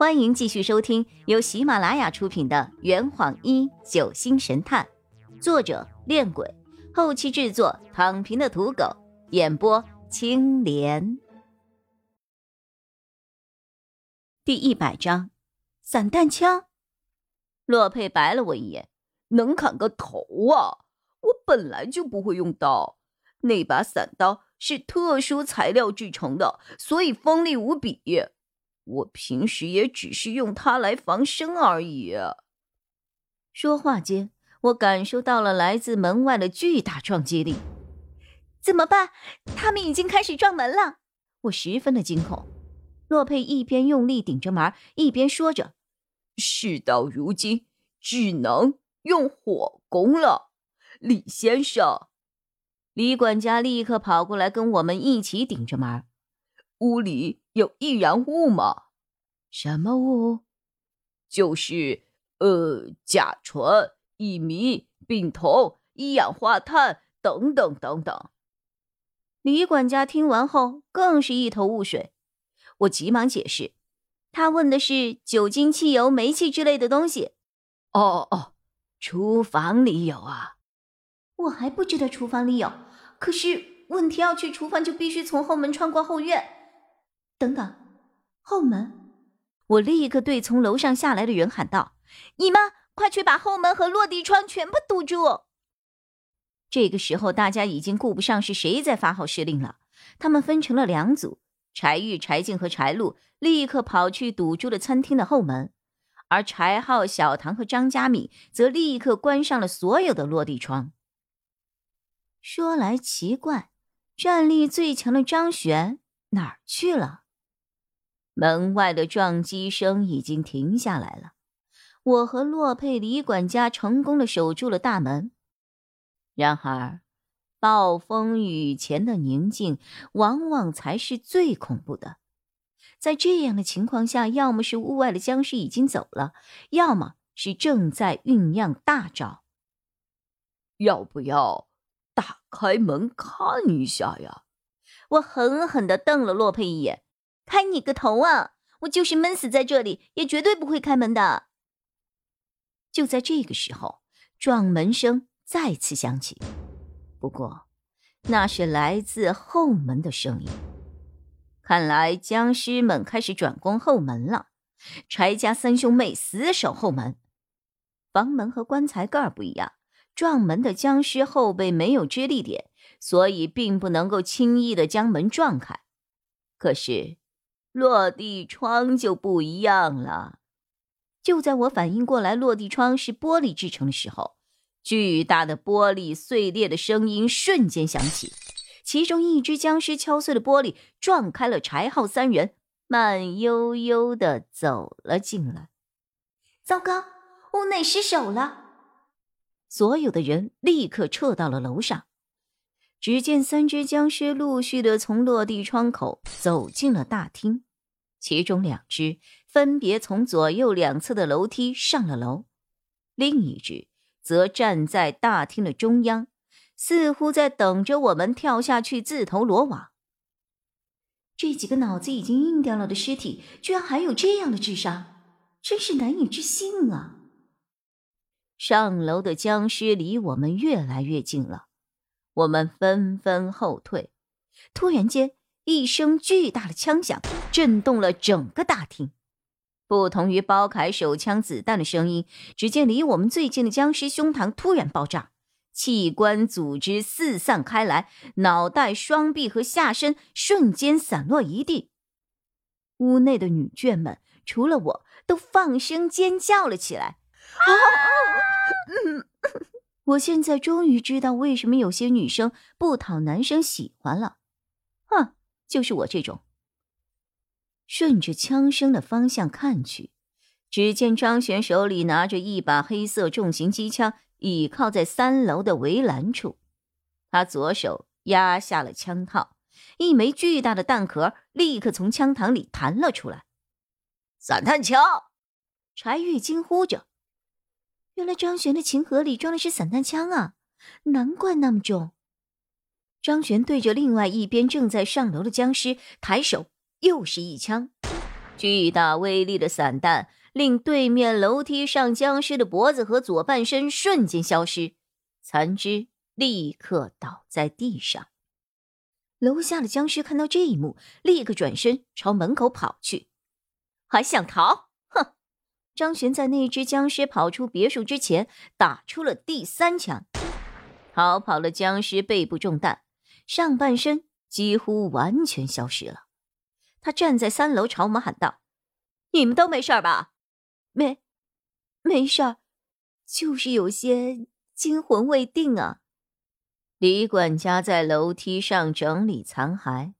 欢迎继续收听由喜马拉雅出品的《圆谎一九星神探》，作者：恋鬼，后期制作：躺平的土狗，演播：青莲。第一百章，散弹枪。洛佩白了我一眼：“能砍个头啊！我本来就不会用刀，那把散刀是特殊材料制成的，所以锋利无比。”我平时也只是用它来防身而已。说话间，我感受到了来自门外的巨大撞击力。怎么办？他们已经开始撞门了！我十分的惊恐。洛佩一边用力顶着门，一边说着：“事到如今，只能用火攻了。”李先生，李管家立刻跑过来跟我们一起顶着门。屋里有易燃物吗？什么物？就是呃，甲醇、乙醚、丙酮、一氧化碳等等等等。李管家听完后更是一头雾水。我急忙解释，他问的是酒精、汽油、煤气之类的东西。哦哦，厨房里有啊。我还不知道厨房里有，可是问题要去厨房就必须从后门穿过后院。等等，后门！我立刻对从楼上下来的人喊道：“你们快去把后门和落地窗全部堵住！”这个时候，大家已经顾不上是谁在发号施令了。他们分成了两组，柴玉、柴静和柴露立刻跑去堵住了餐厅的后门，而柴浩、小唐和张佳敏则立刻关上了所有的落地窗。说来奇怪，战力最强的张璇哪儿去了？门外的撞击声已经停下来了，我和洛佩李管家成功的守住了大门。然而，暴风雨前的宁静往往才是最恐怖的。在这样的情况下，要么是屋外的僵尸已经走了，要么是正在酝酿大招。要不要打开门看一下呀？我狠狠的瞪了洛佩一眼。开你个头啊！我就是闷死在这里，也绝对不会开门的。就在这个时候，撞门声再次响起，不过那是来自后门的声音。看来僵尸们开始转攻后门了。柴家三兄妹死守后门，房门和棺材盖不一样，撞门的僵尸后背没有支力点，所以并不能够轻易的将门撞开。可是。落地窗就不一样了。就在我反应过来落地窗是玻璃制成的时候，巨大的玻璃碎裂的声音瞬间响起。其中一只僵尸敲碎了玻璃，撞开了柴浩三人，慢悠悠的走了进来。糟糕，屋内失守了！所有的人立刻撤到了楼上。只见三只僵尸陆续的从落地窗口走进了大厅，其中两只分别从左右两侧的楼梯上了楼，另一只则站在大厅的中央，似乎在等着我们跳下去自投罗网。这几个脑子已经硬掉了的尸体，居然还有这样的智商，真是难以置信啊！上楼的僵尸离我们越来越近了。我们纷纷后退，突然间，一声巨大的枪响震动了整个大厅。不同于包凯手枪子弹的声音，只见离我们最近的僵尸胸膛突然爆炸，器官组织四散开来，脑袋、双臂和下身瞬间散落一地。屋内的女眷们除了我都放声尖叫了起来。啊！嗯。我现在终于知道为什么有些女生不讨男生喜欢了，哼，就是我这种。顺着枪声的方向看去，只见张璇手里拿着一把黑色重型机枪，倚靠在三楼的围栏处。他左手压下了枪套，一枚巨大的弹壳立刻从枪膛里弹了出来。散弹枪！柴玉惊呼着。原来张璇的琴盒里装的是散弹枪啊，难怪那么重。张璇对着另外一边正在上楼的僵尸抬手，又是一枪，巨大威力的散弹令对面楼梯上僵尸的脖子和左半身瞬间消失，残肢立刻倒在地上。楼下的僵尸看到这一幕，立刻转身朝门口跑去。还想逃？张璇在那只僵尸跑出别墅之前，打出了第三枪。逃跑了僵尸背部中弹，上半身几乎完全消失了。他站在三楼，朝我们喊道：“你们都没事吧？”“没，没事儿，就是有些惊魂未定啊。”李管家在楼梯上整理残骸。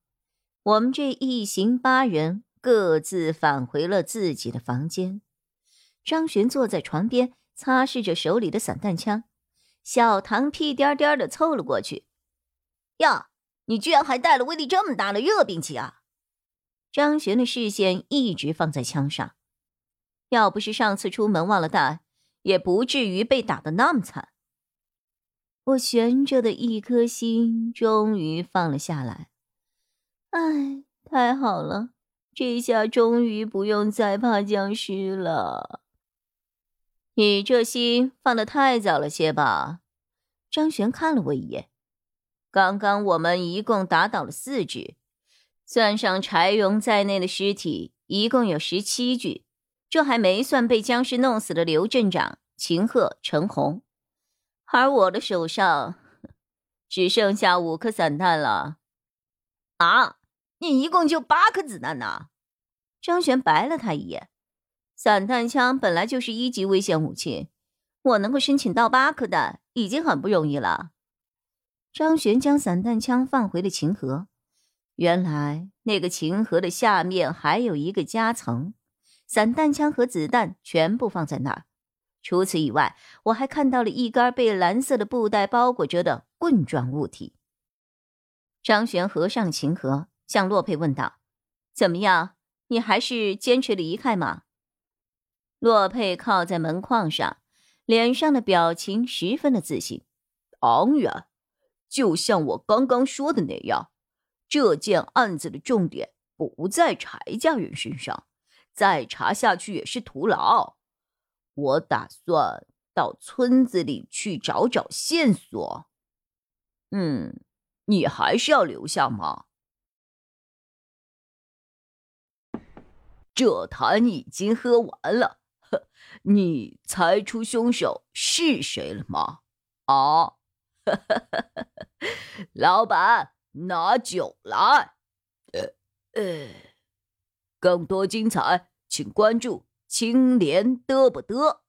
我们这一行八人各自返回了自己的房间。张璇坐在床边，擦拭着手里的散弹枪。小唐屁颠颠的凑了过去：“呀，你居然还带了威力这么大的热兵器啊！”张璇的视线一直放在枪上，要不是上次出门忘了带，也不至于被打的那么惨。我悬着的一颗心终于放了下来，哎，太好了，这下终于不用再怕僵尸了。你这心放的太早了些吧？张璇看了我一眼。刚刚我们一共打倒了四只，算上柴荣在内的尸体，一共有十七具，这还没算被僵尸弄死的刘镇长、秦鹤、陈红。而我的手上只剩下五颗散弹了，啊！你一共就八颗子弹呢？张璇白了他一眼。散弹枪本来就是一级危险武器，我能够申请到八颗弹已经很不容易了。张璇将散弹枪放回了琴盒，原来那个琴盒的下面还有一个夹层，散弹枪和子弹全部放在那儿。除此以外，我还看到了一根被蓝色的布袋包裹着的棍状物体。张璇合上琴盒，向洛佩问道：“怎么样？你还是坚持离开吗？”洛佩靠在门框上，脸上的表情十分的自信：“当然，就像我刚刚说的那样，这件案子的重点不在柴家人身上，再查下去也是徒劳。”我打算到村子里去找找线索。嗯，你还是要留下吗？这坛已经喝完了，你猜出凶手是谁了吗？啊，老板，拿酒来。呃呃，更多精彩，请关注。青莲得不得？